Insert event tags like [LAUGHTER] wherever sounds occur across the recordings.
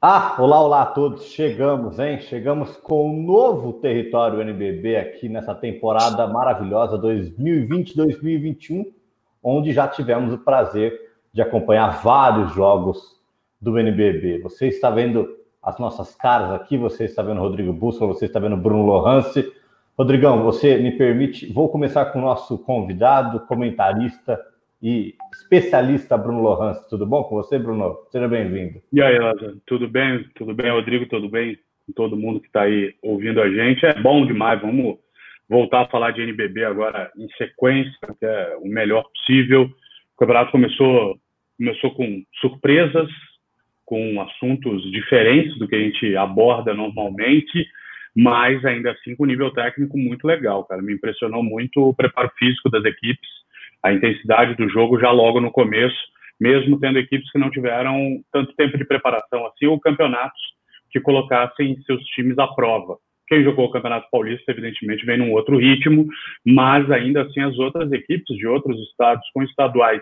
Ah, olá, olá a todos. Chegamos, hein? Chegamos com um novo território NBB aqui nessa temporada maravilhosa 2020-2021, onde já tivemos o prazer de acompanhar vários jogos do NBB. Você está vendo as nossas caras aqui, você está vendo Rodrigo Bússola, você está vendo Bruno Lohance. Rodrigão, você me permite, vou começar com o nosso convidado, comentarista e especialista Bruno Lohans. Tudo bom com você, Bruno? Seja bem-vindo. E aí, Lázaro? Tudo bem? Tudo bem, Rodrigo? Tudo bem? Todo mundo que está aí ouvindo a gente. É bom demais. Vamos voltar a falar de NBB agora em sequência, que é o melhor possível. O campeonato começou, começou com surpresas, com assuntos diferentes do que a gente aborda normalmente, mas ainda assim com nível técnico muito legal, cara. Me impressionou muito o preparo físico das equipes a intensidade do jogo já logo no começo, mesmo tendo equipes que não tiveram tanto tempo de preparação assim, ou campeonatos que colocassem seus times à prova. Quem jogou o Campeonato Paulista, evidentemente, vem num outro ritmo, mas ainda assim as outras equipes de outros estados com estaduais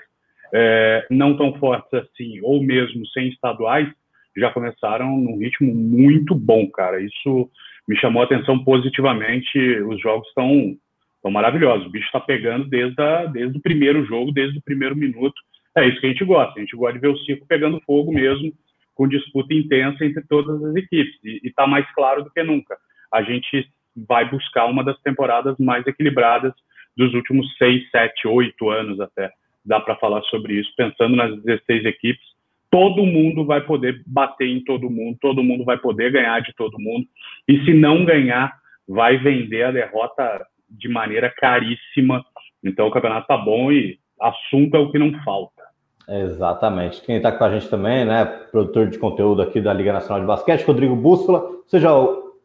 é, não tão fortes assim, ou mesmo sem estaduais, já começaram num ritmo muito bom, cara. Isso me chamou a atenção positivamente. Os jogos estão Estão maravilhosos. O bicho está pegando desde, a, desde o primeiro jogo, desde o primeiro minuto. É isso que a gente gosta. A gente gosta de ver o circo pegando fogo mesmo, com disputa intensa entre todas as equipes. E está mais claro do que nunca. A gente vai buscar uma das temporadas mais equilibradas dos últimos seis, sete, oito anos até. Dá para falar sobre isso. Pensando nas 16 equipes, todo mundo vai poder bater em todo mundo, todo mundo vai poder ganhar de todo mundo. E se não ganhar, vai vender a derrota de maneira caríssima. Então o campeonato tá bom e assunto é o que não falta. Exatamente. Quem está com a gente também, né, produtor de conteúdo aqui da Liga Nacional de Basquete, Rodrigo Bússola. Você já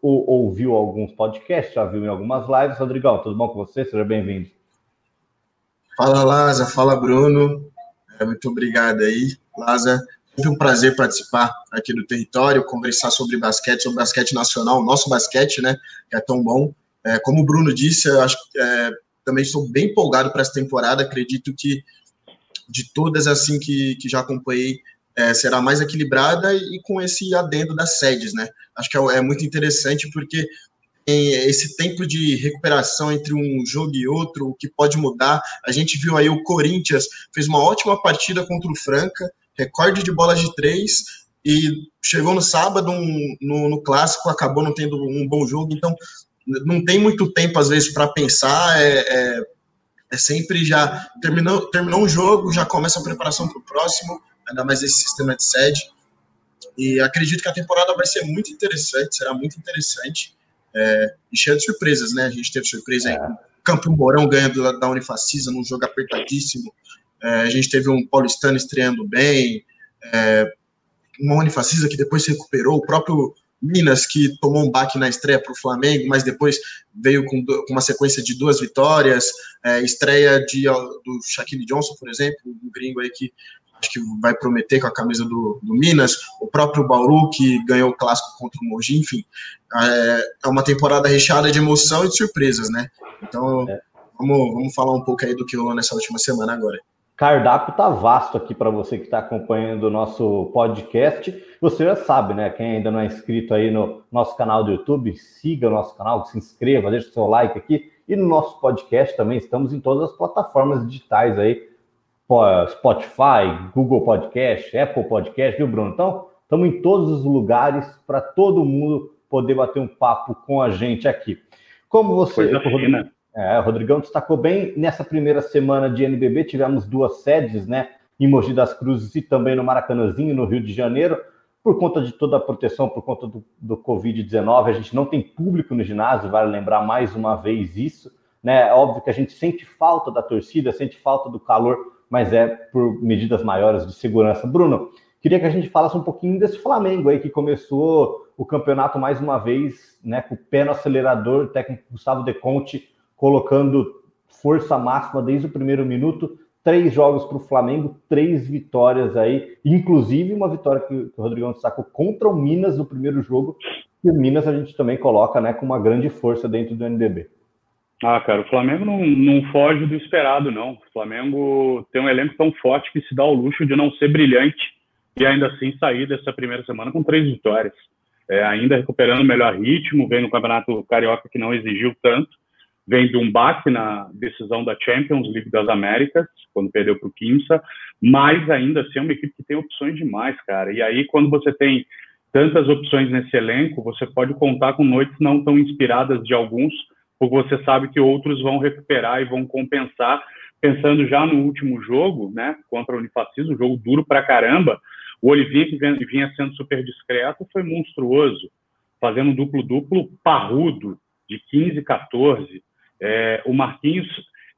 ouviu alguns podcasts, já viu em algumas lives. Rodrigão, tudo bom com você? Seja bem-vindo. Fala, Laza. Fala, Bruno. É, muito obrigado aí, Laza. Sempre um prazer participar aqui do território, conversar sobre basquete, sobre basquete nacional, nosso basquete, né, que é tão bom. É, como o Bruno disse, eu acho é, também estou bem empolgado para essa temporada. Acredito que de todas assim que, que já acompanhei, é, será mais equilibrada e com esse adendo das sedes, né? Acho que é, é muito interessante porque esse tempo de recuperação entre um jogo e outro, o que pode mudar. A gente viu aí o Corinthians fez uma ótima partida contra o Franca, recorde de bola de três, e chegou no sábado um, no, no, clássico, acabou não tendo um bom jogo. Então, não tem muito tempo, às vezes, para pensar, é, é, é, sempre já terminou, terminou um jogo, já começa a preparação para o próximo, ainda mais esse sistema de sede. E acredito que a temporada vai ser muito interessante, será muito interessante é, e cheia de surpresas, né? A gente teve surpresa aí é. com Campo Mourão ganhando da, da Unifacisa num jogo apertadíssimo. É, a gente teve um Paulistano estreando bem, é, uma Unifacisa que depois se recuperou, o próprio Minas, que tomou um baque na estreia para o Flamengo, mas depois veio com, com, uma sequência de duas vitórias, é, estreia de, do Shaquille Johnson, por exemplo, um gringo aí que acho que vai prometer com a camisa do, do, Minas, o próprio Bauru, que ganhou o clássico contra o Mogi, enfim, é, é uma temporada recheada de emoção e de surpresas, né? Então, é. vamos, vamos falar um pouco aí do que rolou nessa última semana agora cardápio tá vasto aqui para você que está acompanhando o nosso podcast. Você já sabe, né? Quem ainda não é inscrito aí no nosso canal do YouTube, siga o nosso canal, se inscreva, deixe o seu like aqui. E no nosso podcast também estamos em todas as plataformas digitais aí, Spotify, Google Podcast, Apple Podcast, viu, Bruno? Então, estamos em todos os lugares para todo mundo poder bater um papo com a gente aqui. Como você. Coisa fina. É, o Rodrigão destacou bem. Nessa primeira semana de NBB, tivemos duas sedes, né? Em Mogi das Cruzes e também no Maracanãzinho, no Rio de Janeiro. Por conta de toda a proteção, por conta do, do Covid-19, a gente não tem público no ginásio, vale lembrar mais uma vez isso. Né? É óbvio que a gente sente falta da torcida, sente falta do calor, mas é por medidas maiores de segurança. Bruno, queria que a gente falasse um pouquinho desse Flamengo aí, que começou o campeonato mais uma vez, né, com o pé no acelerador, o técnico Gustavo De Conte colocando força máxima desde o primeiro minuto. Três jogos para o Flamengo, três vitórias aí, inclusive uma vitória que, o Rodrigão destacou contra o Minas no primeiro jogo. E o Minas a gente também coloca né, com uma grande força dentro do NBB. Ah, cara, o Flamengo não, não foge do esperado, não. O Flamengo tem um elenco tão forte que se dá o luxo de não ser brilhante e ainda assim sair dessa primeira semana com três vitórias. É, ainda recuperando o melhor ritmo, vem no Campeonato Carioca que não exigiu tanto, vem de um baque na decisão da Champions League das Américas, quando perdeu para o Kimsa, mas ainda assim é uma equipe que tem opções demais, cara. E aí, quando você tem tantas opções nesse elenco, você pode contar com noites não tão inspiradas de alguns, porque você sabe que outros vão recuperar e vão compensar. Pensando já no último jogo, né, contra o Unifacis, um jogo duro pra caramba, o Olivier, que vinha sendo super discreto, foi monstruoso, fazendo um duplo-duplo parrudo, de 15, 14. É, o Marquinhos,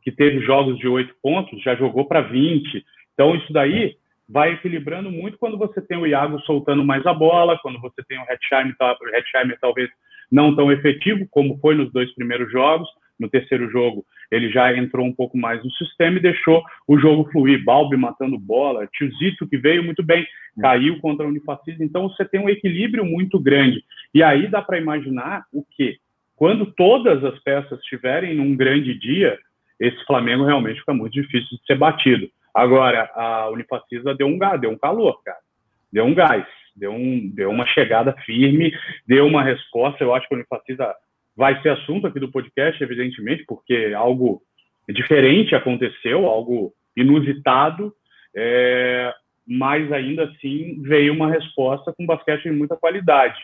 que teve jogos de 8 pontos, já jogou para 20. Então, isso daí vai equilibrando muito quando você tem o Iago soltando mais a bola, quando você tem o Hetzheimer, o talvez não tão efetivo como foi nos dois primeiros jogos. No terceiro jogo, ele já entrou um pouco mais no sistema e deixou o jogo fluir. Balbi matando bola, Tiozito que veio muito bem, caiu contra o Unifacis. Então você tem um equilíbrio muito grande. E aí dá para imaginar o quê? Quando todas as peças estiverem num grande dia, esse Flamengo realmente fica muito difícil de ser batido. Agora, a Unifacisa deu um gás, deu um calor, cara. Deu um gás, deu, um, deu uma chegada firme, deu uma resposta. Eu acho que a Unifacisa vai ser assunto aqui do podcast, evidentemente, porque algo diferente aconteceu, algo inusitado, é, mas ainda assim veio uma resposta com basquete de muita qualidade.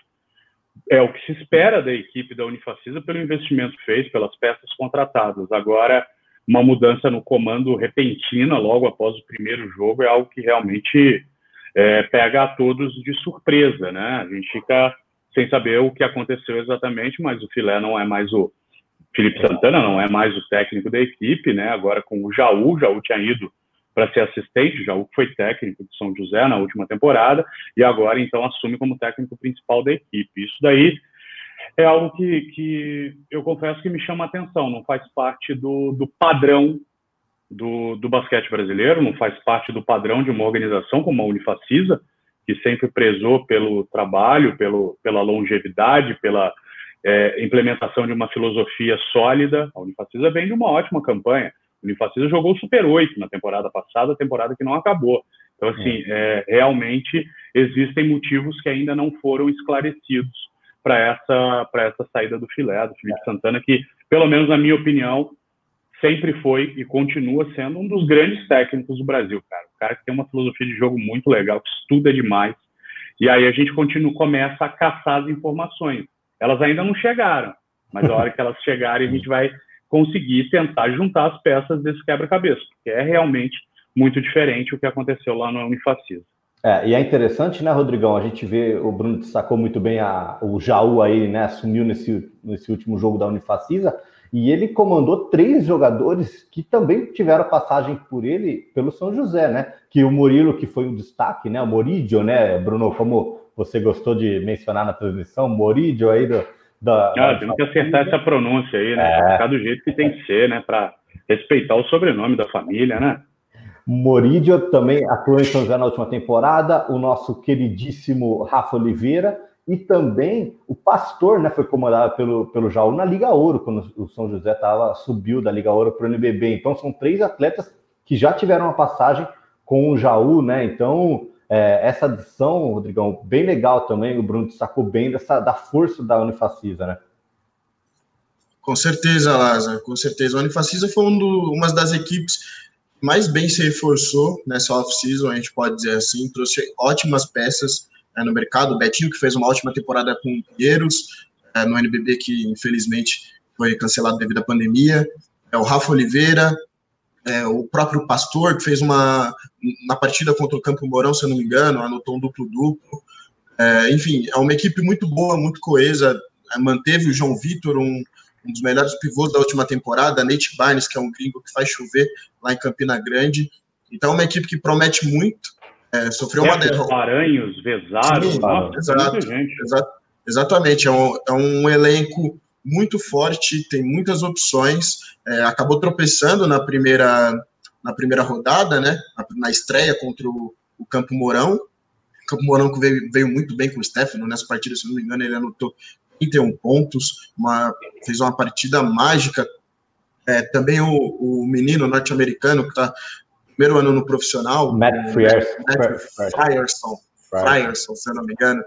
É o que se espera da equipe da Unifacisa pelo investimento feito, pelas peças contratadas. Agora, uma mudança no comando repentina logo após o primeiro jogo é algo que realmente é, pega a todos de surpresa, né? A gente fica sem saber o que aconteceu exatamente, mas o Filé não é mais o Felipe Santana, não é mais o técnico da equipe, né? Agora com o Jaú, o Jaú tinha ido para ser assistente, o Jaú foi técnico de São José na última temporada e agora então assume como técnico principal da equipe. Isso daí é algo que, que eu confesso que me chama a atenção, não faz parte do, do padrão do, do basquete brasileiro, não faz parte do padrão de uma organização como a Unifacisa, que sempre prezou pelo trabalho, pelo, pela longevidade, pela é, implementação de uma filosofia sólida. A Unifacisa vem de uma ótima campanha. A Unifacisa jogou o Super 8 na temporada passada, temporada que não acabou. Então, assim, é. É, realmente existem motivos que ainda não foram esclarecidos para essa, essa saída do filé, do Felipe Santana, que, pelo menos na minha opinião, sempre foi e continua sendo um dos grandes técnicos do Brasil, cara. O cara que tem uma filosofia de jogo muito legal, que estuda demais. E aí a gente continua, começa a caçar as informações. Elas ainda não chegaram, mas a hora que elas chegarem, a gente vai conseguir tentar juntar as peças desse quebra-cabeça, porque é realmente muito diferente o que aconteceu lá no Unifacisa. É, e é interessante, né, Rodrigão? A gente vê, o Bruno destacou muito bem a, o Jaú aí, né? Assumiu nesse, nesse último jogo da Unifacisa, e ele comandou três jogadores que também tiveram passagem por ele pelo São José, né? Que o Murilo, que foi um destaque, né? O Moridio, né, Bruno? Como você gostou de mencionar na transmissão, Moridio aí do. Da, ah, temos que acertar essa pronúncia aí, né? É. Ficar do jeito que tem que ser, né? Para respeitar o sobrenome da família, né? Moridio também atuou em São José na última temporada, o nosso queridíssimo Rafa Oliveira e também o Pastor, né, foi comandado pelo, pelo Jaú na Liga Ouro, quando o São José tava, subiu da Liga Ouro para o NBB. Então são três atletas que já tiveram uma passagem com o Jaú, né? Então é, essa adição, Rodrigão, bem legal também, o Bruno destacou bem dessa, da força da Unifacisa, né? Com certeza, Lázaro, com certeza. A Unifacisa foi um do, uma das equipes mais bem se reforçou nessa off-season, a gente pode dizer assim, trouxe ótimas peças né, no mercado. O Betinho, que fez uma ótima temporada com o Pinheiros, é, no NBB, que infelizmente foi cancelado devido à pandemia. É, o Rafa Oliveira, é, o próprio Pastor, que fez uma. Na partida contra o Campo Mourão, se eu não me engano, anotou um duplo-duplo. É, enfim, é uma equipe muito boa, muito coesa. É, manteve o João Vitor, um, um dos melhores pivôs da última temporada, Nate Barnes, que é um gringo que faz chover lá em Campina Grande. Então, é uma equipe que promete muito. É, sofreu uma derrota. Aranhos, Vesaro, Sim, exato, exato, exatamente. É um, é um elenco muito forte, tem muitas opções. É, acabou tropeçando na primeira, na primeira rodada, né? Na, na estreia contra o, o Campo Mourão. O Campo Mourão que veio, veio muito bem com o Stefano nessa partida, se não me engano, ele anotou 31 pontos, uma, fez uma partida mágica. É, também o, o menino norte-americano, que está primeiro ano no profissional. Matt Frierson. Frierson, Frierson, se eu não me engano.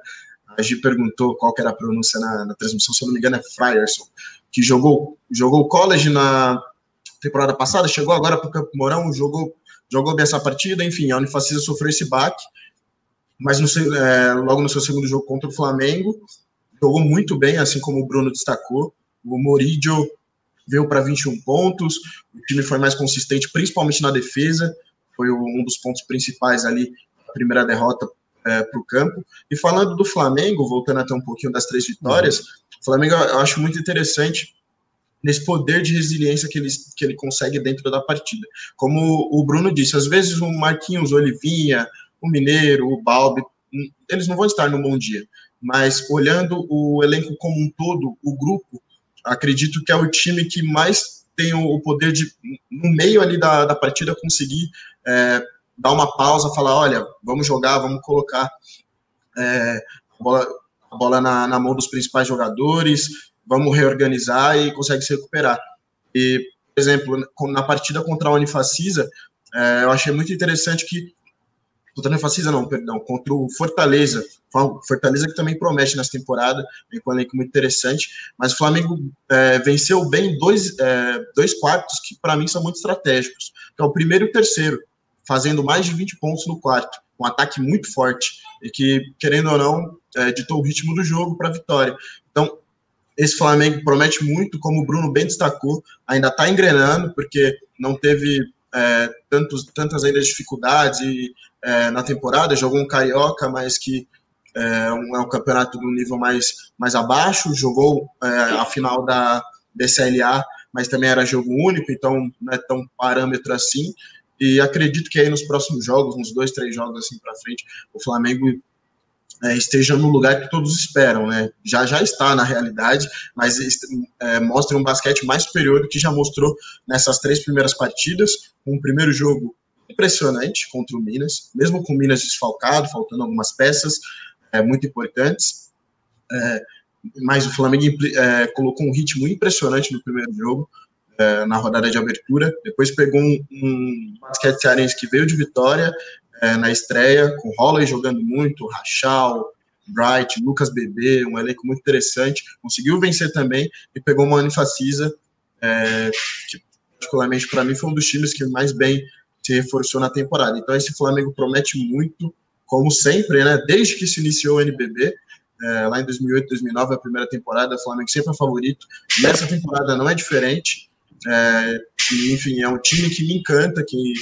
A Gi perguntou qual era a pronúncia na, na, transmissão, se eu não me engano é Frierson, que jogou, jogou college na temporada passada, chegou agora para o Campo Mourão, jogou, jogou bem essa partida, enfim, a Unifacisa sofreu esse baque, mas no, é, logo no seu segundo jogo contra o Flamengo, jogou muito bem, assim como o Bruno destacou, o Moridio veio para 21 pontos, o time foi mais consistente, principalmente na defesa, foi um dos pontos principais ali, a primeira derrota é, para o campo. E falando do Flamengo, voltando até um pouquinho das três vitórias, uhum. o Flamengo eu acho muito interessante nesse poder de resiliência que ele, que ele consegue dentro da partida. Como o Bruno disse, às vezes o Marquinhos, o Olivinha, o Mineiro, o Balbi, hum, eles não vão estar no bom dia. Mas olhando o elenco como um todo, o grupo, acredito que é o time que mais tem o poder de, no meio ali da, da partida, conseguir é, dar uma pausa, falar, olha, vamos jogar, vamos colocar é, a bola, a bola na, na, mão dos principais jogadores, vamos reorganizar e consegue se recuperar. E, por exemplo, na partida contra a Unifacisa, é, eu achei muito interessante que contra a Unifacisa não, perdão, contra o Fortaleza, Fortaleza que também promete nessa temporada, vem com um elenco muito interessante, mas o Flamengo é, venceu bem dois, é, dois quartos que para mim são muito estratégicos, que é o primeiro e o terceiro fazendo mais de 20 pontos no quarto, um ataque muito forte e que, querendo ou não, é, ditou o ritmo do jogo para a vitória. Então, esse Flamengo promete muito, como o Bruno bem destacou, ainda está engrenando, porque não teve é, tantos, tantas ainda dificuldades e, é, na temporada, jogou um Carioca, mas que é um, é um campeonato do nível mais, mais abaixo, jogou é, a final da BCLA, mas também era jogo único, então não é tão parâmetro assim, e acredito que aí nos próximos jogos, uns dois, três jogos assim para frente, o Flamengo é, esteja no lugar que todos esperam, né? Já já está na realidade, mas é, mostra um basquete mais superior do que já mostrou nessas três primeiras partidas. Um primeiro jogo impressionante contra o Minas, mesmo com o Minas desfalcado, faltando algumas peças é, muito importantes. É, mas o Flamengo é, colocou um ritmo impressionante no primeiro jogo é, na rodada de abertura. Depois pegou um, um basquete cearense que veio de vitória é, na estreia, com Holloway jogando muito, Rachal, Bright, Lucas Bebê, um elenco muito interessante. Conseguiu vencer também e pegou uma Unifacisa, é, que particularmente para mim foi um dos times que mais bem se reforçou na temporada. Então esse Flamengo promete muito, como sempre, né? Desde que se iniciou o NBB, é, lá em 2008, 2009, a primeira temporada, o Flamengo sempre é favorito. Nessa temporada não é diferente. É, enfim, é um time que me encanta, que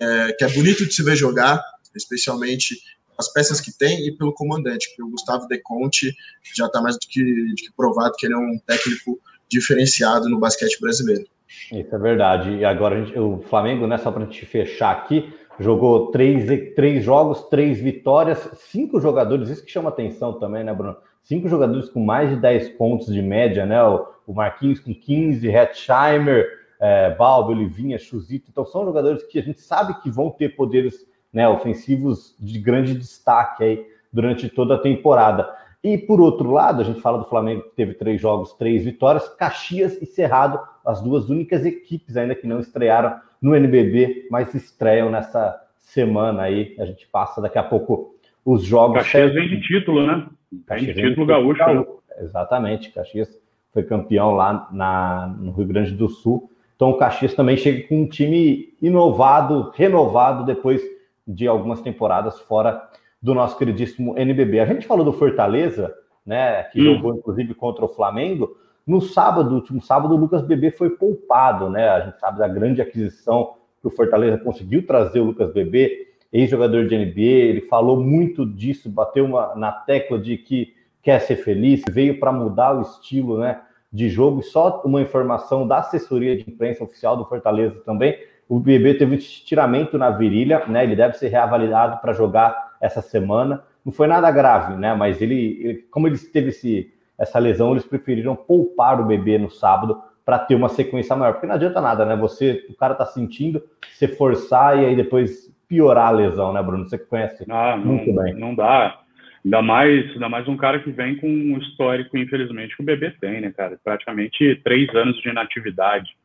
é, que é bonito de se ver jogar, especialmente as peças que tem e pelo comandante, que o Gustavo De Conte já está mais do que, que provado que ele é um técnico diferenciado no basquete brasileiro. Isso é verdade. E agora gente, o Flamengo, né, só para a gente fechar aqui, jogou três, três jogos, três vitórias, cinco jogadores, isso que chama atenção também, né, Bruno? Cinco jogadores com mais de 10 pontos de média, né? O, o Marquinhos com 15, Hetzheimer, é, Balbo, Olivinha, Chuzito. Então, são jogadores que a gente sabe que vão ter poderes né, ofensivos de grande destaque aí durante toda a temporada. E por outro lado, a gente fala do Flamengo que teve três jogos, três vitórias, Caxias e Cerrado, as duas únicas equipes ainda que não estrearam no NBB, mas estreiam nessa semana aí. A gente passa daqui a pouco os jogos. Caxias vem de título, né? Caxias título gaúcho. Né? gaúcho. Exatamente, Caxias foi campeão lá na, no Rio Grande do Sul. Então o Caxias também chega com um time inovado, renovado depois de algumas temporadas fora do nosso queridíssimo NBB. A gente falou do Fortaleza, né, que hum. jogou inclusive contra o Flamengo. No sábado, último sábado, o Lucas Bebê foi poupado, né? A gente sabe da grande aquisição que o Fortaleza conseguiu trazer o Lucas Bebê, ex-jogador de NBA. Ele falou muito disso, bateu uma, na tecla de que quer ser feliz, veio para mudar o estilo, né? de jogo. Só uma informação da assessoria de imprensa oficial do Fortaleza também. O bebê teve um estiramento na virilha, né? Ele deve ser reavaliado para jogar essa semana. Não foi nada grave, né? Mas ele, ele como ele teve esse, essa lesão, eles preferiram poupar o bebê no sábado para ter uma sequência maior. Porque não adianta nada, né? Você, o cara tá sentindo, você forçar e aí depois piorar a lesão, né, Bruno? Você que conhece ah, muito não, bem. Não dá. Ainda mais, ainda mais um cara que vem com um histórico, infelizmente, que o bebê tem, né, cara? Praticamente três anos de inatividade.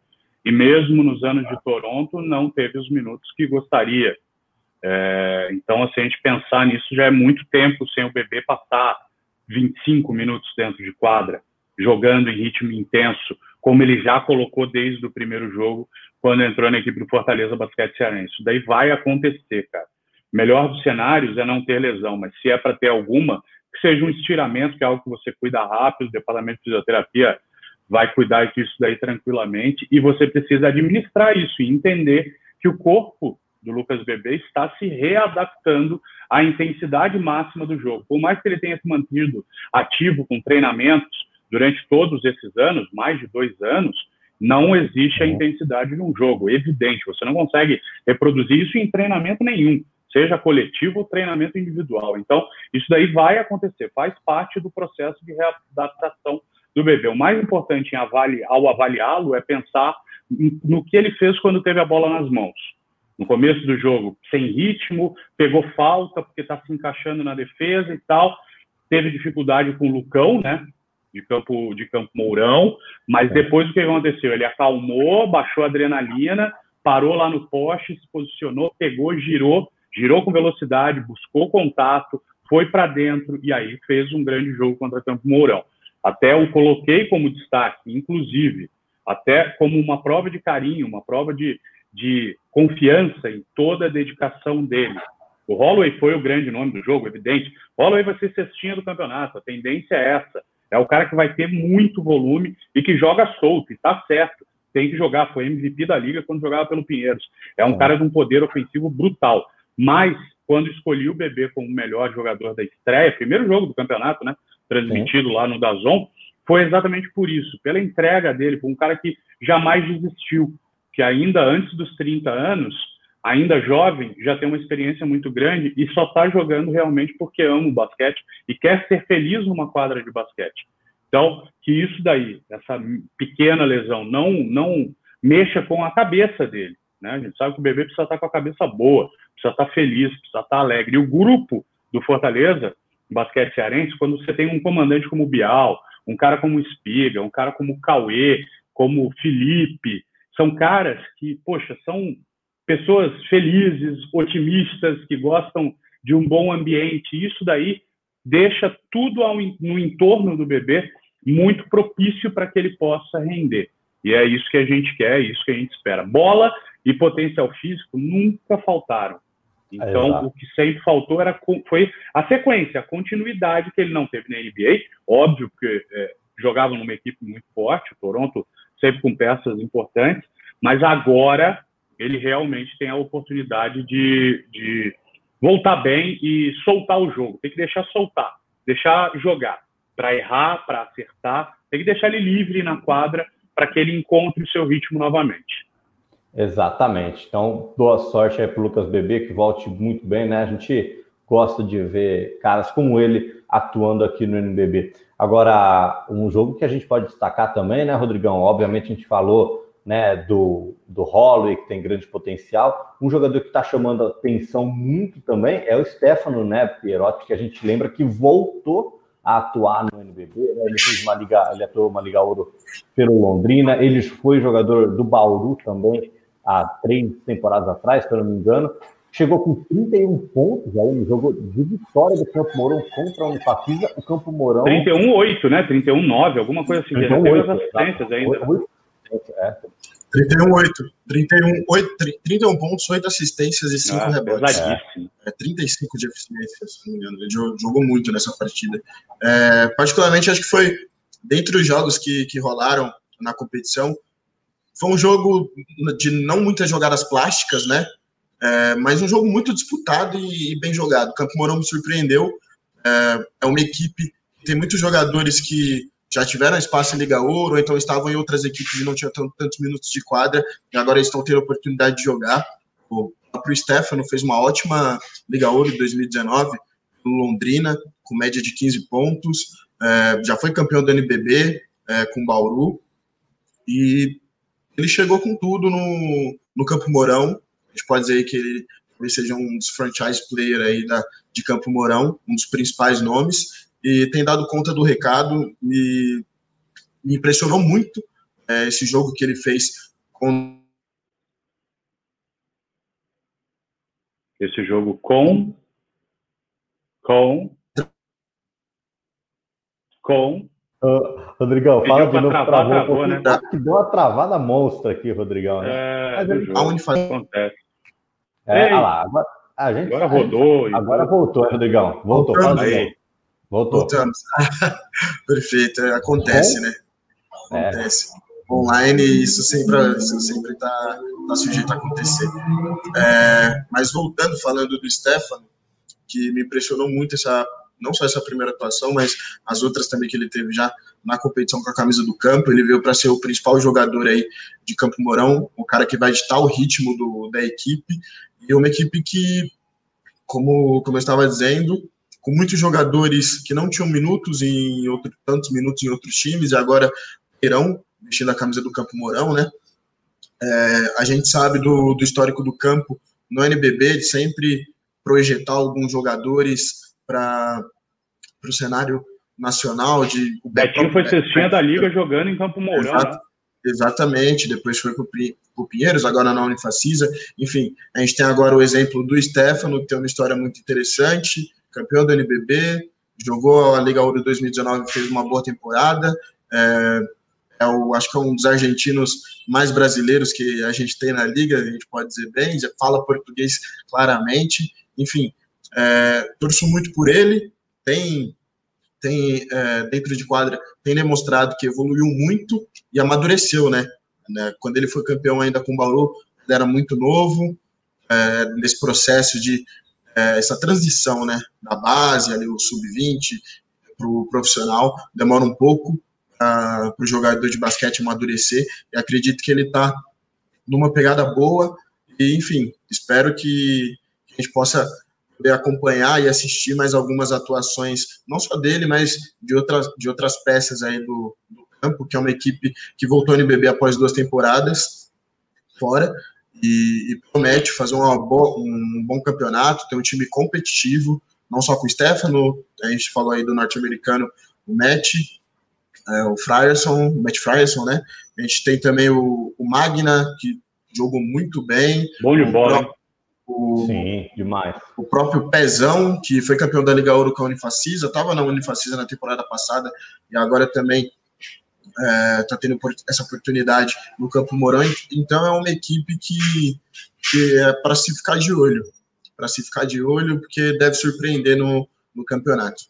e mesmo nos anos de Toronto não teve os minutos que gostaria. É, então, assim, a gente pensar nisso já é muito tempo sem o bebê passar 25 minutos dentro de quadra, jogando em ritmo intenso, como ele já colocou desde o primeiro jogo, quando entrou na equipe do Fortaleza Basquete Cearense. Isso daí vai acontecer, cara. Melhor dos cenários é não ter lesão, mas se é para ter alguma, que seja um estiramento, que é algo que você cuida rápido, o departamento de fisioterapia vai cuidar disso daí tranquilamente, e você precisa administrar isso e entender que o corpo do Lucas Bebê está se readaptando à intensidade máxima do jogo. Por mais que ele tenha se mantido ativo com treinamentos durante todos esses anos, mais de dois anos, não existe a uhum. intensidade de um jogo, evidente. Você não consegue reproduzir isso em treinamento nenhum, seja coletivo ou treinamento individual. Então, isso daí vai acontecer, faz parte do processo de readaptação do bebê. O mais importante avali ao avaliá-lo é pensar no que ele fez quando teve a bola nas mãos no começo do jogo, sem ritmo, pegou falta porque está se encaixando na defesa e tal, teve dificuldade com o Lucão, né? De campo, de campo Mourão, mas é. depois o que aconteceu? Ele acalmou, baixou a adrenalina, parou lá no poste, se posicionou, pegou, girou, girou com velocidade, buscou contato, foi para dentro e aí fez um grande jogo contra Campo Mourão. Até o coloquei como destaque, inclusive, até como uma prova de carinho, uma prova de, de confiança em toda a dedicação dele. O Holloway foi o grande nome do jogo, evidente. Holloway vai ser cestinha do campeonato, a tendência é essa. É o cara que vai ter muito volume e que joga solto, e tá certo. Tem que jogar, foi MVP da liga quando jogava pelo Pinheiros. É um cara de um poder ofensivo brutal. Mas, quando escolhi o Bebê como o melhor jogador da estreia, primeiro jogo do campeonato, né? Transmitido Sim. lá no Dazon, foi exatamente por isso, pela entrega dele, por um cara que jamais desistiu que ainda antes dos 30 anos, ainda jovem, já tem uma experiência muito grande e só está jogando realmente porque ama o basquete e quer ser feliz numa quadra de basquete. Então, que isso daí, essa pequena lesão, não, não mexa com a cabeça dele. Né? A gente sabe que o bebê precisa estar com a cabeça boa, precisa estar feliz, precisa estar alegre. E o grupo do Fortaleza, basquete cearense, quando você tem um comandante como o Bial, um cara como o Espiga, um cara como o Cauê, como o Felipe, são caras que, poxa, são pessoas felizes, otimistas, que gostam de um bom ambiente. Isso daí deixa tudo ao, no entorno do bebê muito propício para que ele possa render. E é isso que a gente quer, é isso que a gente espera. Bola e potencial físico nunca faltaram. Então, é o que sempre faltou era foi a sequência, a continuidade que ele não teve na NBA. Óbvio que é, jogava numa equipe muito forte, o Toronto sempre com peças importantes, mas agora ele realmente tem a oportunidade de, de voltar bem e soltar o jogo. Tem que deixar soltar, deixar jogar, para errar, para acertar, tem que deixar ele livre na quadra para que ele encontre o seu ritmo novamente. Exatamente. Então, boa sorte aí para o Lucas Bebê, que volte muito bem, né? A gente gosta de ver caras como ele atuando aqui no NBB. Agora, um jogo que a gente pode destacar também, né, Rodrigão? Obviamente a gente falou né, do, do Holloway, que tem grande potencial. Um jogador que está chamando atenção muito também é o Stefano né, Pierotti, que a gente lembra que voltou a atuar no NBB. Né? Ele fez uma liga, ele atuou uma Liga Ouro pelo Londrina. Ele foi jogador do Bauru também há três temporadas atrás, se eu não me engano chegou com 31 pontos aí no jogo de vitória do Campo Mourão contra a Unifacisa. O Campo Mourão. 31-8, né? 31-9, alguma coisa assim. 31, 8, assistências ainda. 8, é. 31, 8. 31, 8, 31 pontos, 8 assistências e 5 ah, rebotes. É. é 35 de eficiência, se não me engano. Ele jogou muito nessa partida. É, particularmente, acho que foi, dentre os jogos que, que rolaram na competição, foi um jogo de não muitas jogadas plásticas, né? É, mas um jogo muito disputado e, e bem jogado. Campo Mourão me surpreendeu. É, é, uma equipe tem muitos jogadores que já tiveram espaço em Liga Ouro, ou então estavam em outras equipes e não tinham tantos minutos de quadra, e agora estão tendo a oportunidade de jogar. O próprio Stefano fez uma ótima Liga Ouro de 2019 no Londrina, com média de 15 pontos. É, já foi campeão do NBB é, com Bauru. E ele chegou com tudo no, no Campo Mourão a gente pode dizer que ele talvez seja um dos franchise player aí da, de Campo Mourão, um dos principais nomes, e tem dado conta do recado, e me impressionou muito é, esse jogo que ele fez com esse jogo com com com Uh, Rodrigão, fala de novo. Travar, travou, né? Que deu uma travada monstra aqui, Rodrigão. Né? É, Mas ele... Aonde faz... acontece. É, olha lá, agora, a gente, agora rodou. Gente, agora voltou, Rodrigão. Voltou, Voltamos, aí. Voltou. Voltamos. [LAUGHS] Perfeito, é, acontece, né? É. Acontece. É. Online, isso sempre isso sempre está tá sujeito a acontecer. É, mas voltando, falando do Stefano, que me impressionou muito essa não só essa primeira atuação, mas as outras também que ele teve já na competição com a camisa do campo. Ele veio para ser o principal jogador aí de Campo Mourão, o cara que vai ditar o ritmo do, da equipe. E uma equipe que, como, como eu estava dizendo, com muitos jogadores que não tinham minutos em outro, tantos minutos em outros times e agora irão vestindo a camisa do Campo Mourão, né? É, a gente sabe do, do histórico do campo no NBB de sempre projetar alguns jogadores para o cenário nacional. De, o Betinho foi cestinha da Liga jogando em Campo Mourão, Exato, né? Exatamente, depois foi para o Pinheiros, agora na Unifacisa. Enfim, a gente tem agora o exemplo do Stefano, que tem uma história muito interessante, campeão do NBB, jogou a Liga Ouro 2019, fez uma boa temporada. É, é o, acho que é um dos argentinos mais brasileiros que a gente tem na liga, a gente pode dizer bem, fala português claramente. Enfim, é, torço muito por ele, tem, tem é, dentro de quadra, tem demonstrado que evoluiu muito e amadureceu, né? né? Quando ele foi campeão ainda com o Bauru, ele era muito novo, é, nesse processo de é, essa transição, né? Da base, ali o sub-20 para o profissional, demora um pouco para o jogador de basquete amadurecer, e acredito que ele está numa pegada boa, e enfim, espero que a gente possa poder acompanhar e assistir mais algumas atuações, não só dele, mas de outras, de outras peças aí do, do campo, que é uma equipe que voltou ao NBB após duas temporadas fora e, e promete fazer uma boa, um bom campeonato, ter um time competitivo, não só com o Stefano, a gente falou aí do norte-americano, o Matt, é, o Frierson, o Matt Frierson, né? A gente tem também o, o Magna, que jogou muito bem. Bom de bola, o, Sim, demais. O próprio Pezão, que foi campeão da Liga Ouro com a Unifacisa, estava na Unifacisa na temporada passada e agora também está é, tá tendo essa oportunidade no Campo Mourão. Então é uma equipe que, que é para se ficar de olho. Para se ficar de olho, porque deve surpreender no, no campeonato.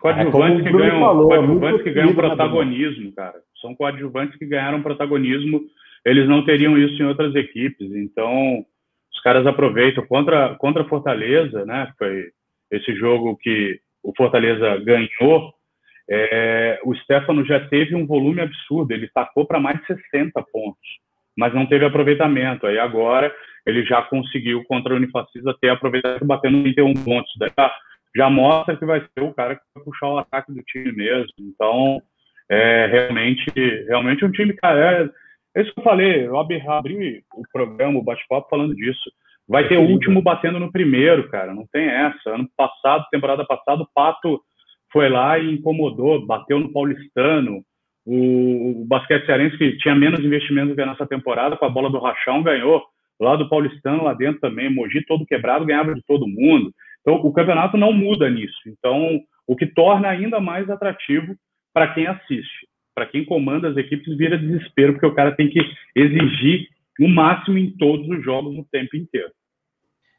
Coadjuvantes é, que ganham, falou, coadjuvantes que ganham protagonismo, cara. São coadjuvantes que ganharam protagonismo. Eles não teriam isso em outras equipes. Então, os caras aproveitam contra contra Fortaleza, né? Foi esse jogo que o Fortaleza ganhou. É, o Stefano já teve um volume absurdo, ele tacou para mais de 60 pontos, mas não teve aproveitamento. Aí agora ele já conseguiu contra o Unifacisa ter aproveitamento batendo 31 pontos. Daí já, já mostra que vai ser o cara que vai puxar o ataque do time mesmo. Então, é realmente, realmente um time, cara, é, é isso que eu falei, eu abri, abri o programa, o bate-papo falando disso. Vai ter o último batendo no primeiro, cara, não tem essa. Ano passado, temporada passada, o Pato foi lá e incomodou, bateu no Paulistano. O, o basquete cearense, que tinha menos investimento que a nossa temporada, com a bola do Rachão, ganhou. Lá do Paulistano, lá dentro também, Mogi todo quebrado, ganhava de todo mundo. Então, o campeonato não muda nisso. Então, o que torna ainda mais atrativo para quem assiste para quem comanda as equipes, vira desespero, porque o cara tem que exigir o máximo em todos os jogos o tempo inteiro.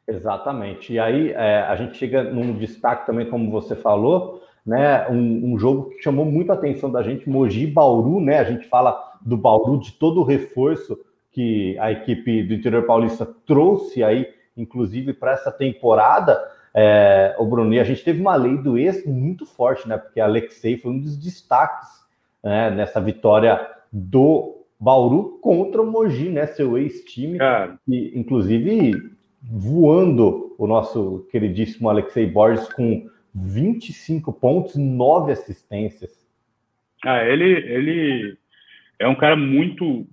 Exatamente. E aí é, a gente chega num destaque também, como você falou, né? Um, um, jogo que chamou muito a atenção da gente, Mogi Bauru, né? A gente fala do Bauru, de todo o reforço que a equipe do interior paulista trouxe aí, inclusive para essa temporada. É, o Bruno, e a gente teve uma lei do ex muito forte, né? Porque Alexei foi um dos destaques né, nessa vitória do Bauru contra o Mogi, né, seu ex-time, e inclusive voando o nosso queridíssimo Alexei Borges com 25 pontos, 9 assistências. Ah, ele, ele é um cara muito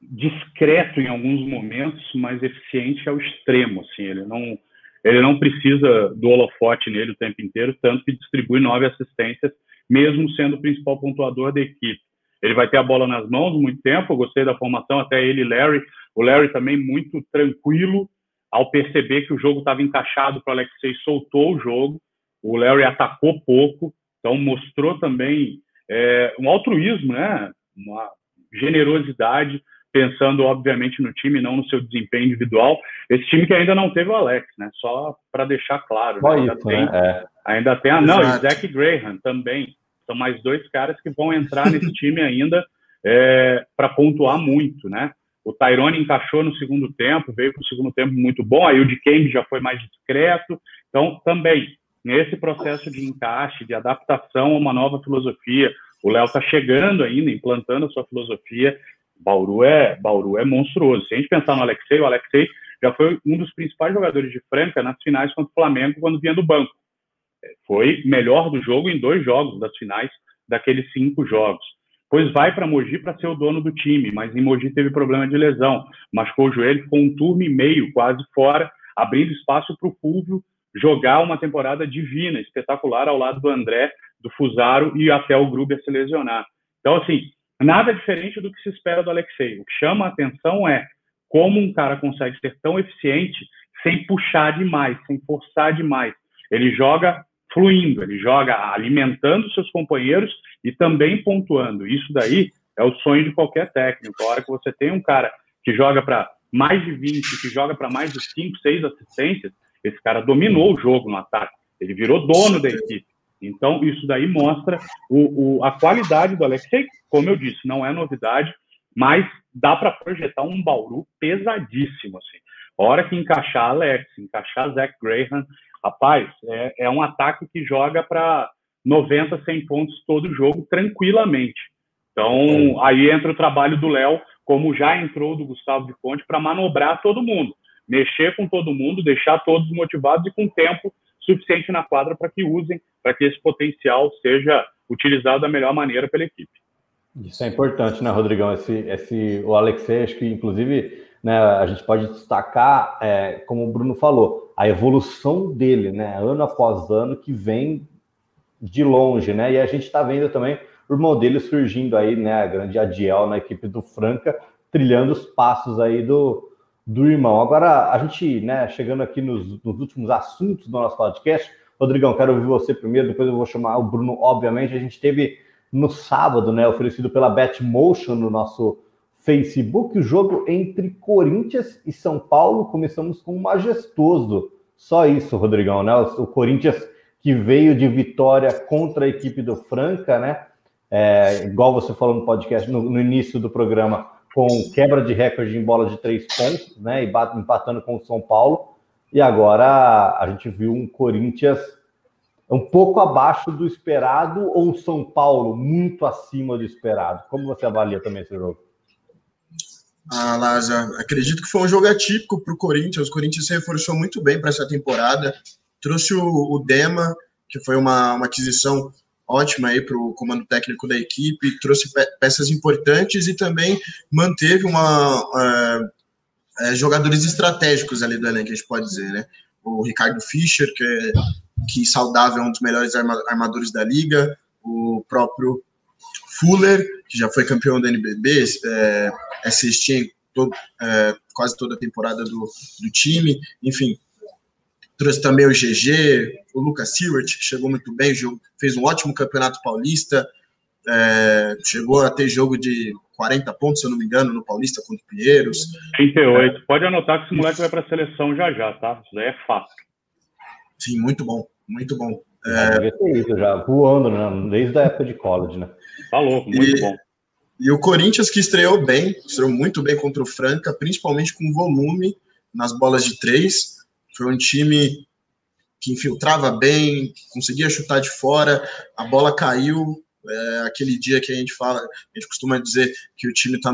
discreto em alguns momentos, mas eficiente ao extremo, assim, ele não ele não precisa do holofote nele o tempo inteiro, tanto que distribui nove assistências mesmo sendo o principal pontuador da equipe. ele vai ter a bola nas mãos muito tempo. Eu gostei da formação, até ele Larry. O Larry também muito tranquilo ao perceber que o jogo estava encaixado para o Alexei, soltou o jogo. O Larry atacou pouco, então mostrou também é, um altruísmo, né? Uma generosidade, pensando obviamente no time, não no seu desempenho individual. Esse time que ainda não teve o Alex, né? Só para deixar claro. Né? Ainda, isso, tem, né? é. ainda tem a não, e Zach Graham também. São mais dois caras que vão entrar nesse [LAUGHS] time ainda é, para pontuar muito, né? O Tyrone encaixou no segundo tempo, veio para o segundo tempo muito bom. Aí o de Kemp já foi mais discreto. Então, também, nesse processo de encaixe, de adaptação a uma nova filosofia, o Léo está chegando ainda, implantando a sua filosofia. Bauru é, Bauru é monstruoso. Se a gente pensar no Alexei, o Alexei já foi um dos principais jogadores de Franca nas finais contra o Flamengo quando vinha do banco. É, foi melhor do jogo em dois jogos das finais daqueles cinco jogos. Pois vai para Mogi para ser o dono do time, mas em Mogi teve problema de lesão, machucou o joelho, ficou um turno e meio quase fora, abrindo espaço para o Fulvio jogar uma temporada divina, espetacular ao lado do André, do Fusaro e até o Gruber se lesionar. Então, assim, nada diferente do que se espera do Alexei. O que chama a atenção é como um cara consegue ser tão eficiente sem puxar demais, sem forçar demais. Ele joga fluindo, ele joga alimentando seus companheiros e também pontuando. Isso daí é o sonho de qualquer técnico. A hora que você tem um cara que joga para mais de 20, que joga para mais de 5, 6 assistências, esse cara dominou o jogo no ataque. Ele virou dono da equipe. Então, isso daí mostra o, o, a qualidade do Alexei. Como eu disse, não é novidade, mas dá para projetar um Bauru pesadíssimo. Assim. A hora que encaixar Alex, encaixar Zach Graham, rapaz, é, é um ataque que joga para 90, 100 pontos todo jogo tranquilamente. Então, aí entra o trabalho do Léo, como já entrou do Gustavo de Fonte, para manobrar todo mundo, mexer com todo mundo, deixar todos motivados e com tempo suficiente na quadra para que usem, para que esse potencial seja utilizado da melhor maneira pela equipe. Isso é importante, né, Rodrigão? Esse, esse, o Alexei, acho que inclusive né, a gente pode destacar, é, como o Bruno falou, a evolução dele, né, ano após ano, que vem de longe, né? E a gente está vendo também o irmão dele surgindo aí, né, a grande Adiel na equipe do Franca, trilhando os passos aí do, do irmão. Agora, a gente, né, chegando aqui nos, nos, últimos assuntos do nosso podcast, Rodrigão, quero ouvir você primeiro, depois eu vou chamar o Bruno, obviamente. A gente teve no sábado, né, oferecido pela Betmotion no nosso Facebook, o jogo entre Corinthians e São Paulo. Começamos com um majestoso. Só isso, Rodrigão, né? O Corinthians que veio de vitória contra a equipe do Franca, né? É, igual você falou no podcast, no, no início do programa, com quebra de recorde em bola de três pontos, né? E empatando com o São Paulo. E agora a gente viu um Corinthians um pouco abaixo do esperado ou um São Paulo muito acima do esperado. Como você avalia também esse jogo? Ah, Laza, acredito que foi um jogo atípico para o Corinthians. O Corinthians se reforçou muito bem para essa temporada. Trouxe o, o Dema, que foi uma, uma aquisição ótima aí para o comando técnico da equipe, trouxe pe peças importantes e também manteve uma uh, uh, jogadores estratégicos ali do elenco, a gente pode dizer, né? O Ricardo Fischer, que, é, que saudável é um dos melhores armadores da liga, o próprio Fuller, que já foi campeão da NBB, é, assistiu todo, é, quase toda a temporada do, do time, enfim, trouxe também o GG, o Lucas Stewart, que chegou muito bem, fez um ótimo campeonato paulista, é, chegou a ter jogo de 40 pontos, se eu não me engano, no Paulista contra o Pinheiros. 38. É, Pode anotar que esse moleque vai para a seleção já já, tá? Isso daí é fácil. Sim, muito bom, muito bom. É, é isso já, voando, né? desde a época de college, né? Tá louco, muito e, bom. E o Corinthians que estreou bem, estreou muito bem contra o Franca, principalmente com volume nas bolas de três. Foi um time que infiltrava bem, conseguia chutar de fora, a bola caiu. É, aquele dia que a gente fala, a gente costuma dizer que o time está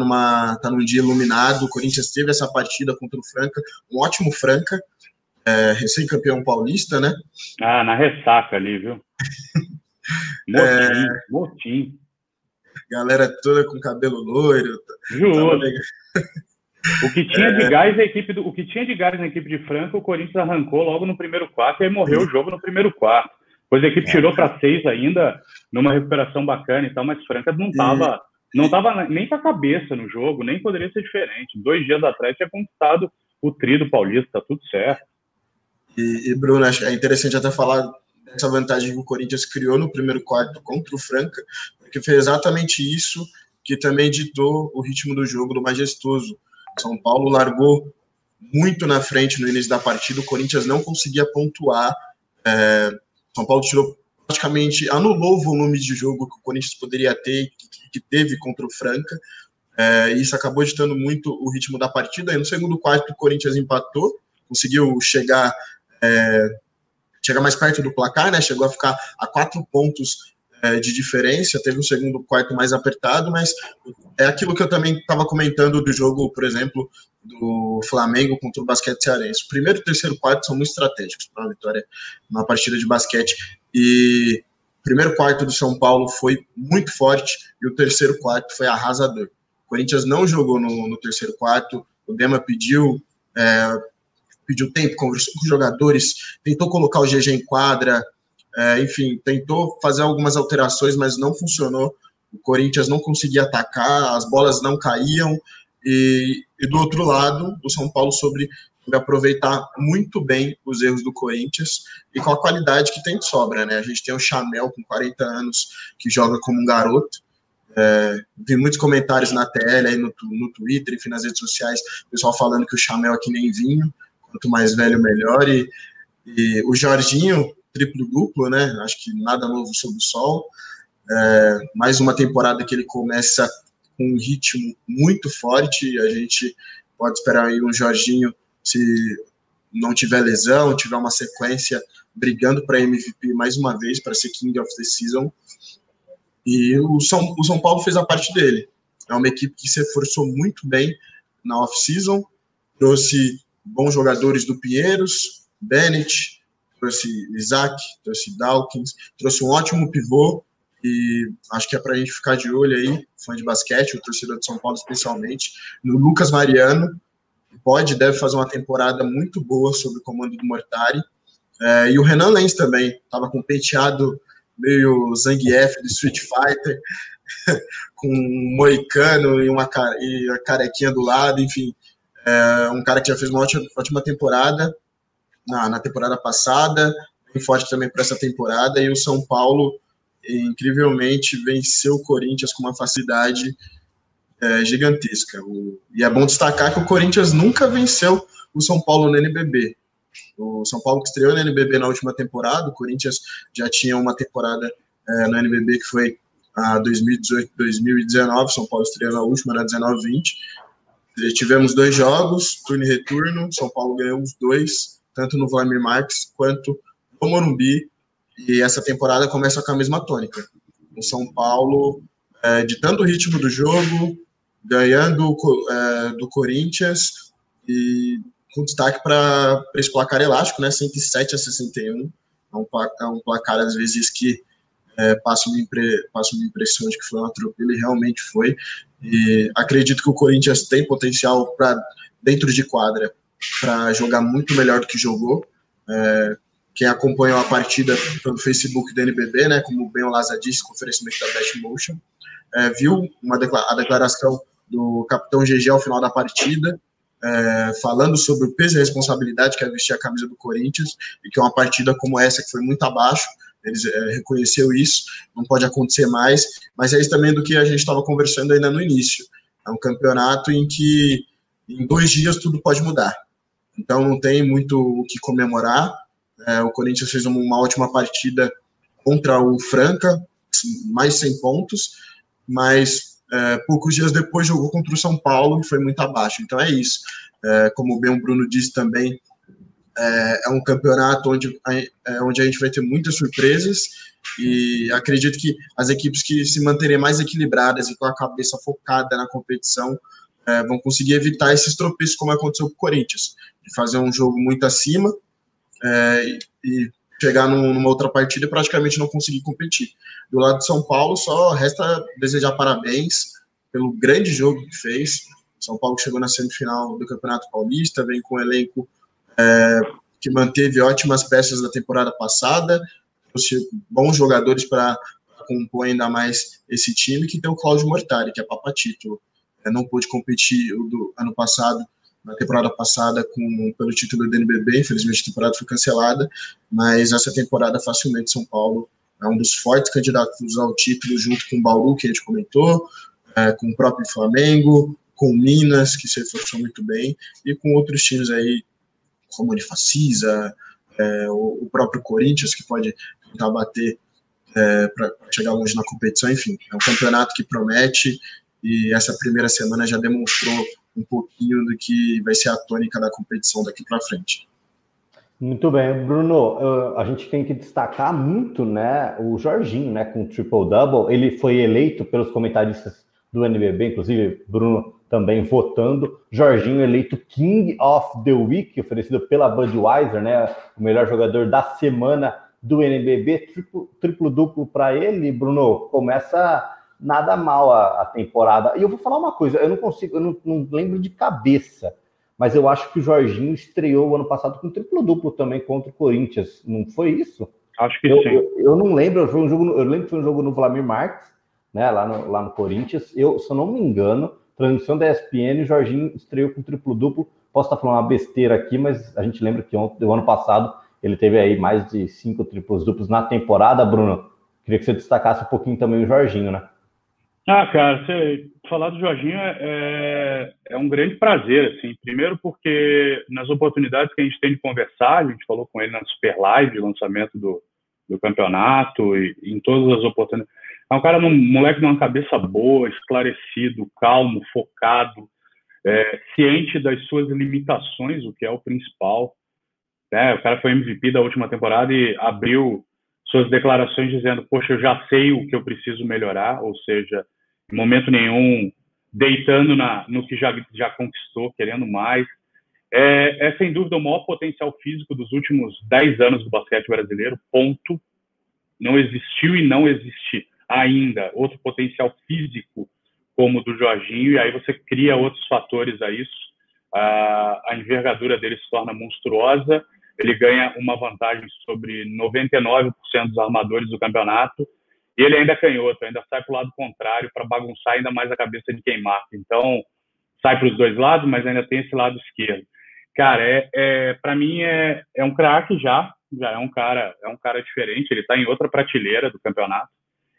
tá num dia iluminado. O Corinthians teve essa partida contra o Franca, um ótimo Franca, é, recém-campeão paulista, né? Ah, na ressaca ali, viu? [LAUGHS] motim, é... motim. Galera toda com cabelo loiro. Juro. O que tinha de é. gás a equipe do, o que tinha de gás na equipe de Franca, o Corinthians arrancou logo no primeiro quarto e aí morreu o jogo no primeiro quarto. Depois a equipe é. tirou para seis ainda, numa recuperação bacana e tal, mas Franca não estava Não estava nem com a cabeça no jogo, nem poderia ser diferente. Dois dias atrás tinha conquistado o tri do Paulista, tá tudo certo. E, e Bruno, é interessante até falar dessa vantagem que o Corinthians criou no primeiro quarto contra o Franca, porque foi exatamente isso que também ditou o ritmo do jogo do Majestoso. São Paulo largou muito na frente no início da partida, o Corinthians não conseguia pontuar. É, São Paulo tirou praticamente, anulou o volume de jogo que o Corinthians poderia ter, que, que teve contra o Franca. É, isso acabou ditando muito o ritmo da partida. E no segundo quarto, o Corinthians empatou, conseguiu chegar, é, chegar mais perto do placar, né? Chegou a ficar a quatro pontos de diferença, teve um segundo quarto mais apertado, mas é aquilo que eu também estava comentando do jogo, por exemplo, do Flamengo contra o basquete cearense. O primeiro e o terceiro quarto são muito estratégicos para a vitória na partida de basquete. E o primeiro quarto do São Paulo foi muito forte e o terceiro quarto foi arrasador. O Corinthians não jogou no, no terceiro quarto, o Dema pediu. É, pediu tempo, conversou com os jogadores, tentou colocar o GG em quadra, é, enfim, tentou fazer algumas alterações, mas não funcionou. O Corinthians não conseguia atacar, as bolas não caíam. E, e do outro lado, o São Paulo sobre aproveitar muito bem os erros do Corinthians e com a qualidade que tem de sobra, né? A gente tem o Chamel com 40 anos que joga como um garoto. É, vi muitos comentários na tela, aí no, no Twitter, enfim, nas redes sociais, pessoal falando que o Chamel que nem vinho, quanto mais velho, melhor. E, e o Jorginho, triplo-duplo, né? Acho que nada novo sob o sol. É, mais uma temporada que ele começa com um ritmo muito forte. A gente pode esperar aí um Jorginho, se não tiver lesão, tiver uma sequência, brigando para MVP mais uma vez, para ser King of the Season. E o São, o São Paulo fez a parte dele. É uma equipe que se esforçou muito bem na off-season, trouxe bons jogadores do Pinheiros, Bennett, trouxe Isaac, trouxe Dawkins, trouxe um ótimo pivô e acho que é para a gente ficar de olho aí, fã de basquete, o torcedor de São Paulo especialmente, no Lucas Mariano, pode deve fazer uma temporada muito boa sob o comando do Mortari, é, e o Renan Lenz também, estava com um penteado meio Zangief do Street Fighter, [LAUGHS] com um moicano e uma e a carequinha do lado, enfim, é, um cara que já fez uma ótima, ótima temporada, na, na temporada passada, bem forte também para essa temporada, e o São Paulo, incrivelmente, venceu o Corinthians com uma facilidade é, gigantesca. O, e é bom destacar que o Corinthians nunca venceu o São Paulo no NBB. O São Paulo que estreou no NBB na última temporada, o Corinthians já tinha uma temporada é, no NBB que foi a 2018-2019, São Paulo estreou na última, na 19-20. Tivemos dois jogos, turno e retorno, São Paulo ganhou os dois, tanto no Vladimir Marques quanto no Morumbi, e essa temporada começa com a mesma tônica. O São Paulo, é, ditando o ritmo do jogo, ganhando é, do Corinthians e com destaque para esse placar elástico, né, 107 a 61. É um, é um placar, às vezes, que é, passa, uma impre, passa uma impressão de que foi um atropelo, e realmente foi. E acredito que o Corinthians tem potencial para, dentro de quadra, para jogar muito melhor do que jogou. É, quem acompanhou a partida pelo Facebook do NBB, né, como bem o Laza disse, com oferecimento da Best Motion, é, viu uma a declaração do capitão GG ao final da partida, é, falando sobre o peso e responsabilidade que é vestir a camisa do Corinthians, e que uma partida como essa, que foi muito abaixo, eles é, reconheceu isso, não pode acontecer mais, mas é isso também do que a gente estava conversando ainda no início. É um campeonato em que em dois dias tudo pode mudar. Então não tem muito o que comemorar. É, o Corinthians fez uma ótima partida contra o Franca, mais 100 pontos, mas é, poucos dias depois jogou contra o São Paulo e foi muito abaixo. Então é isso. É, como bem o Bruno disse também, é, é um campeonato onde, é, onde a gente vai ter muitas surpresas e acredito que as equipes que se manterem mais equilibradas e com a cabeça focada na competição é, vão conseguir evitar esses tropeços como aconteceu com o Corinthians, de fazer um jogo muito acima é, e, chegar num, numa outra partida e praticamente não conseguir competir. Do lado de São Paulo, só resta desejar parabéns pelo grande jogo que fez. São Paulo chegou na semifinal do Campeonato Paulista, vem com um elenco é, que manteve ótimas peças da temporada passada, trouxe bons jogadores para compõe ainda mais esse time, que tem o Cláudio Mortari, que é papatito. Não pôde competir o do ano passado, na temporada passada, com, pelo título do NBB, infelizmente a temporada foi cancelada, mas essa temporada facilmente São Paulo é um dos fortes candidatos ao título, junto com o Bauru, que a gente comentou, é, com o próprio Flamengo, com Minas, que se reforçou muito bem, e com outros times aí, como o Unifacisa, é, o, o, próprio Corinthians, que pode tentar bater é, para chegar longe na competição. Enfim, é um campeonato que promete e essa primeira semana já demonstrou um pouquinho do que vai ser a tônica da competição daqui para frente. Muito bem, Bruno. A gente tem que destacar muito, né, o Jorginho, né, com o triple double. Ele foi eleito pelos comentaristas do NBB, inclusive Bruno também votando. Jorginho eleito King of the Week, oferecido pela Budweiser, né, o melhor jogador da semana do NBB, triplo, triplo duplo para ele, Bruno, começa nada mal a, a, temporada. E eu vou falar uma coisa, eu não consigo, eu não, não, lembro de cabeça, mas eu acho que o Jorginho estreou o ano passado com triplo duplo também contra o Corinthians, não foi isso? Acho que eu, sim. Eu, eu, não lembro, foi um jogo, eu lembro que foi um jogo no Vladimir Marques, né, lá no, lá no Corinthians. Eu, se eu não me engano, transmissão da ESPN, o Jorginho estreou com triplo duplo. Posso estar falando uma besteira aqui, mas a gente lembra que ontem, o ano passado ele teve aí mais de cinco triplos duplos na temporada, Bruno. Queria que você destacasse um pouquinho também o Jorginho, né? Ah, cara, você, falar do Jorginho é, é, é, um grande prazer, assim. Primeiro porque nas oportunidades que a gente tem de conversar, a gente falou com ele na Super Live, lançamento do, do campeonato, e em todas as oportunidades. É um cara, um moleque de uma cabeça boa, esclarecido, calmo, focado, é, ciente das suas limitações, o que é o principal. Né? O cara foi MVP da última temporada e abriu suas declarações dizendo: Poxa, eu já sei o que eu preciso melhorar, ou seja, em momento nenhum deitando na, no que já, já conquistou, querendo mais. É, é, sem dúvida o maior potencial físico dos últimos 10 anos do basquete brasileiro, ponto. Não existiu e não existe ainda outro potencial físico como o do Jorginho, e aí você cria outros fatores a isso. a envergadura dele se torna monstruosa ele ganha uma vantagem sobre 99% dos armadores do campeonato, e ele ainda é canhoto, ainda sai para o lado contrário para bagunçar ainda mais a cabeça de quem marca. Então, sai para os dois lados, mas ainda tem esse lado esquerdo. Cara, é, é para mim é, é um craque já, já é um cara, é um cara diferente, ele está em outra prateleira do campeonato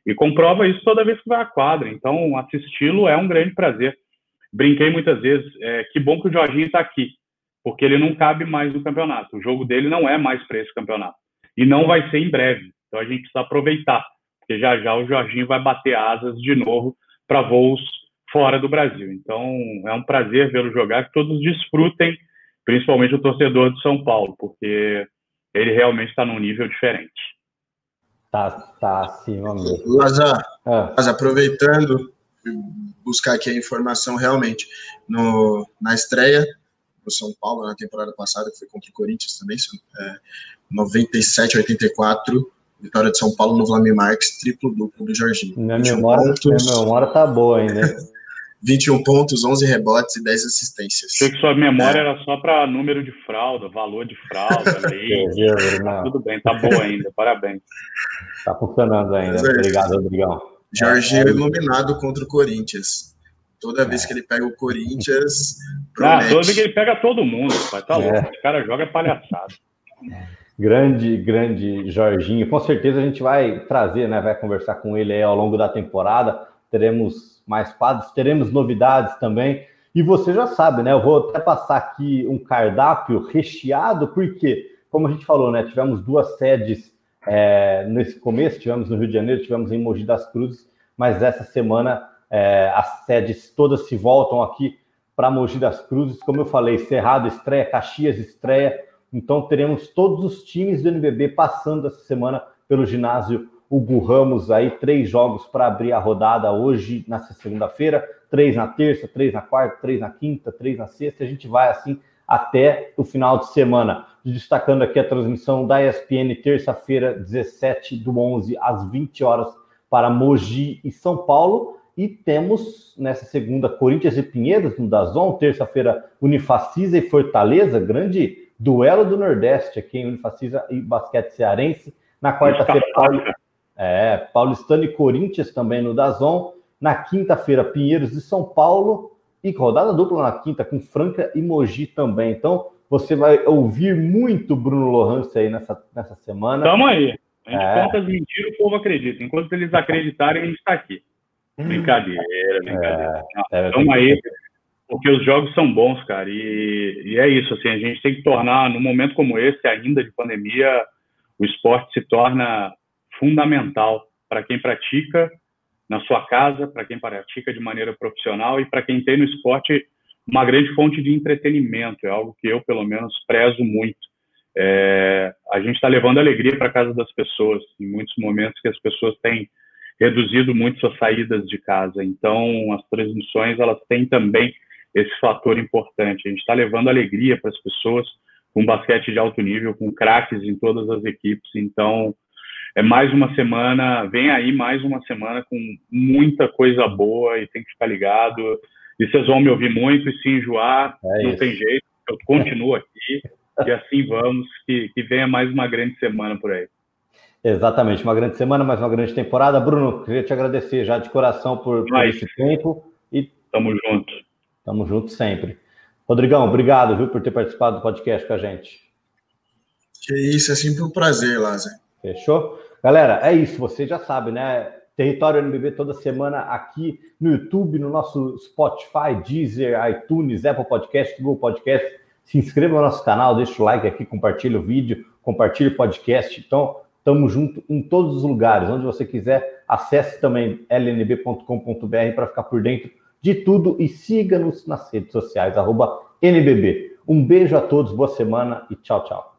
e comprova isso toda vez que vai à quadra. Então, assisti-lo é um grande prazer. Brinquei muitas vezes, é, que bom que o Jorginho está aqui, porque ele não cabe mais no campeonato. O jogo dele não é mais para esse campeonato. E não vai ser em breve. Então a gente precisa aproveitar, porque já já o Jorginho vai bater asas de novo para voos fora do Brasil. Então é um prazer vê-lo jogar, que todos desfrutem, principalmente o torcedor de São Paulo, porque ele realmente está num nível diferente. Tá, tá acima mesmo. Lazar, ah. mas aproveitando, buscar aqui a informação realmente, no, na estreia o São Paulo na temporada passada, que foi contra o Corinthians também, é, 97 84, vitória de São Paulo no Vladimir Marques, triplo duplo do Jorginho. Minha memória, pontos, minha memória tá boa ainda. 21 [LAUGHS] pontos, 11 rebotes e 10 assistências. Achei que sua memória é. era só para número de fralda, valor de fralda, [LAUGHS] lei. Tudo bem, tá bom ainda, parabéns. Tá funcionando ainda. É. Obrigado, Rodrigão. Jorginho é, iluminado contra o Corinthians. Toda vez que ele pega o Corinthians. Promete. Ah, toda vez que ele pega todo mundo, pai. Tá louco. É. O cara joga palhaçada. Grande, grande Jorginho. Com certeza a gente vai trazer, né? Vai conversar com ele aí ao longo da temporada. Teremos mais quadros, teremos novidades também. E você já sabe, né? Eu vou até passar aqui um cardápio recheado, porque, como a gente falou, né? Tivemos duas sedes é, nesse começo, tivemos no Rio de Janeiro, tivemos em Mogi das Cruzes, mas essa semana é, as sedes todas se voltam aqui para Mogi das Cruzes. Como eu falei, Cerrado estreia, Caxias estreia. Então teremos todos os times do NBB passando essa semana pelo ginásio Hugo Ramos aí, três jogos para abrir a rodada hoje, nessa segunda-feira, três na terça, três na quarta, três na quinta, três na sexta, a gente vai assim até o final de semana. Destacando aqui a transmissão da ESPN, terça-feira, 17 do 11, às 20 horas, para Mogi e São Paulo. E temos nessa segunda Corinthians e Pinheiros no Dazon, terça-feira Unifacisa e Fortaleza, grande duelo do Nordeste aqui em Unifacisa e basquete cearense. Na quarta-feira, Paulo... É, Paulistano e Corinthians também no Dazon. Na quinta-feira, Pinheiros e São Paulo. E rodada dupla na quinta, com Franca e Mogi também. Então, você vai ouvir muito Bruno Lohance aí nessa, nessa semana. Tamo aí. A gente é. conta as mentiras, o povo acredita. Enquanto eles acreditarem, a gente está aqui. [LAUGHS] Brincadeira, brincadeira. É, é, Tamo aí, porque os jogos são bons, cara. E, e é isso, assim, a gente tem que tornar, num momento como esse, ainda de pandemia, o esporte se torna fundamental para quem pratica na sua casa, para quem pratica de maneira profissional e para quem tem no esporte uma grande fonte de entretenimento. É algo que eu, pelo menos, prezo muito. É, a gente está levando alegria para casa das pessoas em muitos momentos que as pessoas têm reduzido muito suas saídas de casa. Então, as transmissões elas têm também esse fator importante. A gente está levando alegria para as pessoas com basquete de alto nível, com craques em todas as equipes. Então, é mais uma semana, vem aí mais uma semana com muita coisa boa e tem que ficar ligado. E vocês vão me ouvir muito e se enjoar, é não tem jeito, eu continuo aqui e assim vamos, que, que venha mais uma grande semana por aí. Exatamente, uma grande semana, mais uma grande temporada. Bruno, queria te agradecer já de coração por, por esse tempo. E tamo junto. Tamo junto sempre. Rodrigão, obrigado, viu, por ter participado do podcast com a gente. Que isso, é sempre um prazer, Lázaro. Fechou? Galera, é isso, você já sabe, né? Território NBB toda semana aqui no YouTube, no nosso Spotify, Deezer, iTunes, Apple Podcast, Google Podcast. Se inscreva no nosso canal, deixa o like aqui, compartilha o vídeo, compartilha o podcast. Então, estamos junto em todos os lugares. Onde você quiser, acesse também lnb.com.br para ficar por dentro de tudo e siga-nos nas redes sociais, arroba NBB. Um beijo a todos, boa semana e tchau, tchau.